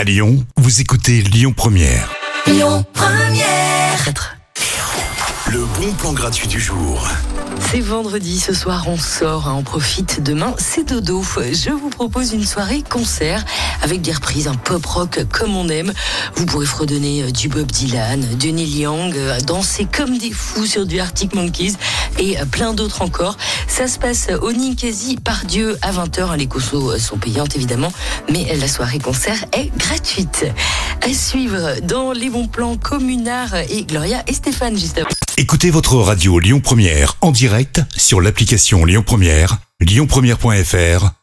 À Lyon, vous écoutez Lyon Première. Lyon Première. Le bon plan gratuit du jour. C'est vendredi, ce soir on sort, hein, on profite. Demain, c'est dodo. Je vous propose une soirée concert avec des reprises, un pop rock comme on aime. Vous pourrez fredonner euh, du Bob Dylan, du Neil Young, euh, danser comme des fous sur du Arctic Monkeys et euh, plein d'autres encore. Ça se passe au Ninkasi par Dieu à 20h. Les consos sont payantes évidemment, mais la soirée concert est gratuite. À suivre dans les bons plans communards et Gloria et Stéphane juste. Écoutez votre radio Lyon Première en direct sur l'application Lyon Première, lyonpremière.fr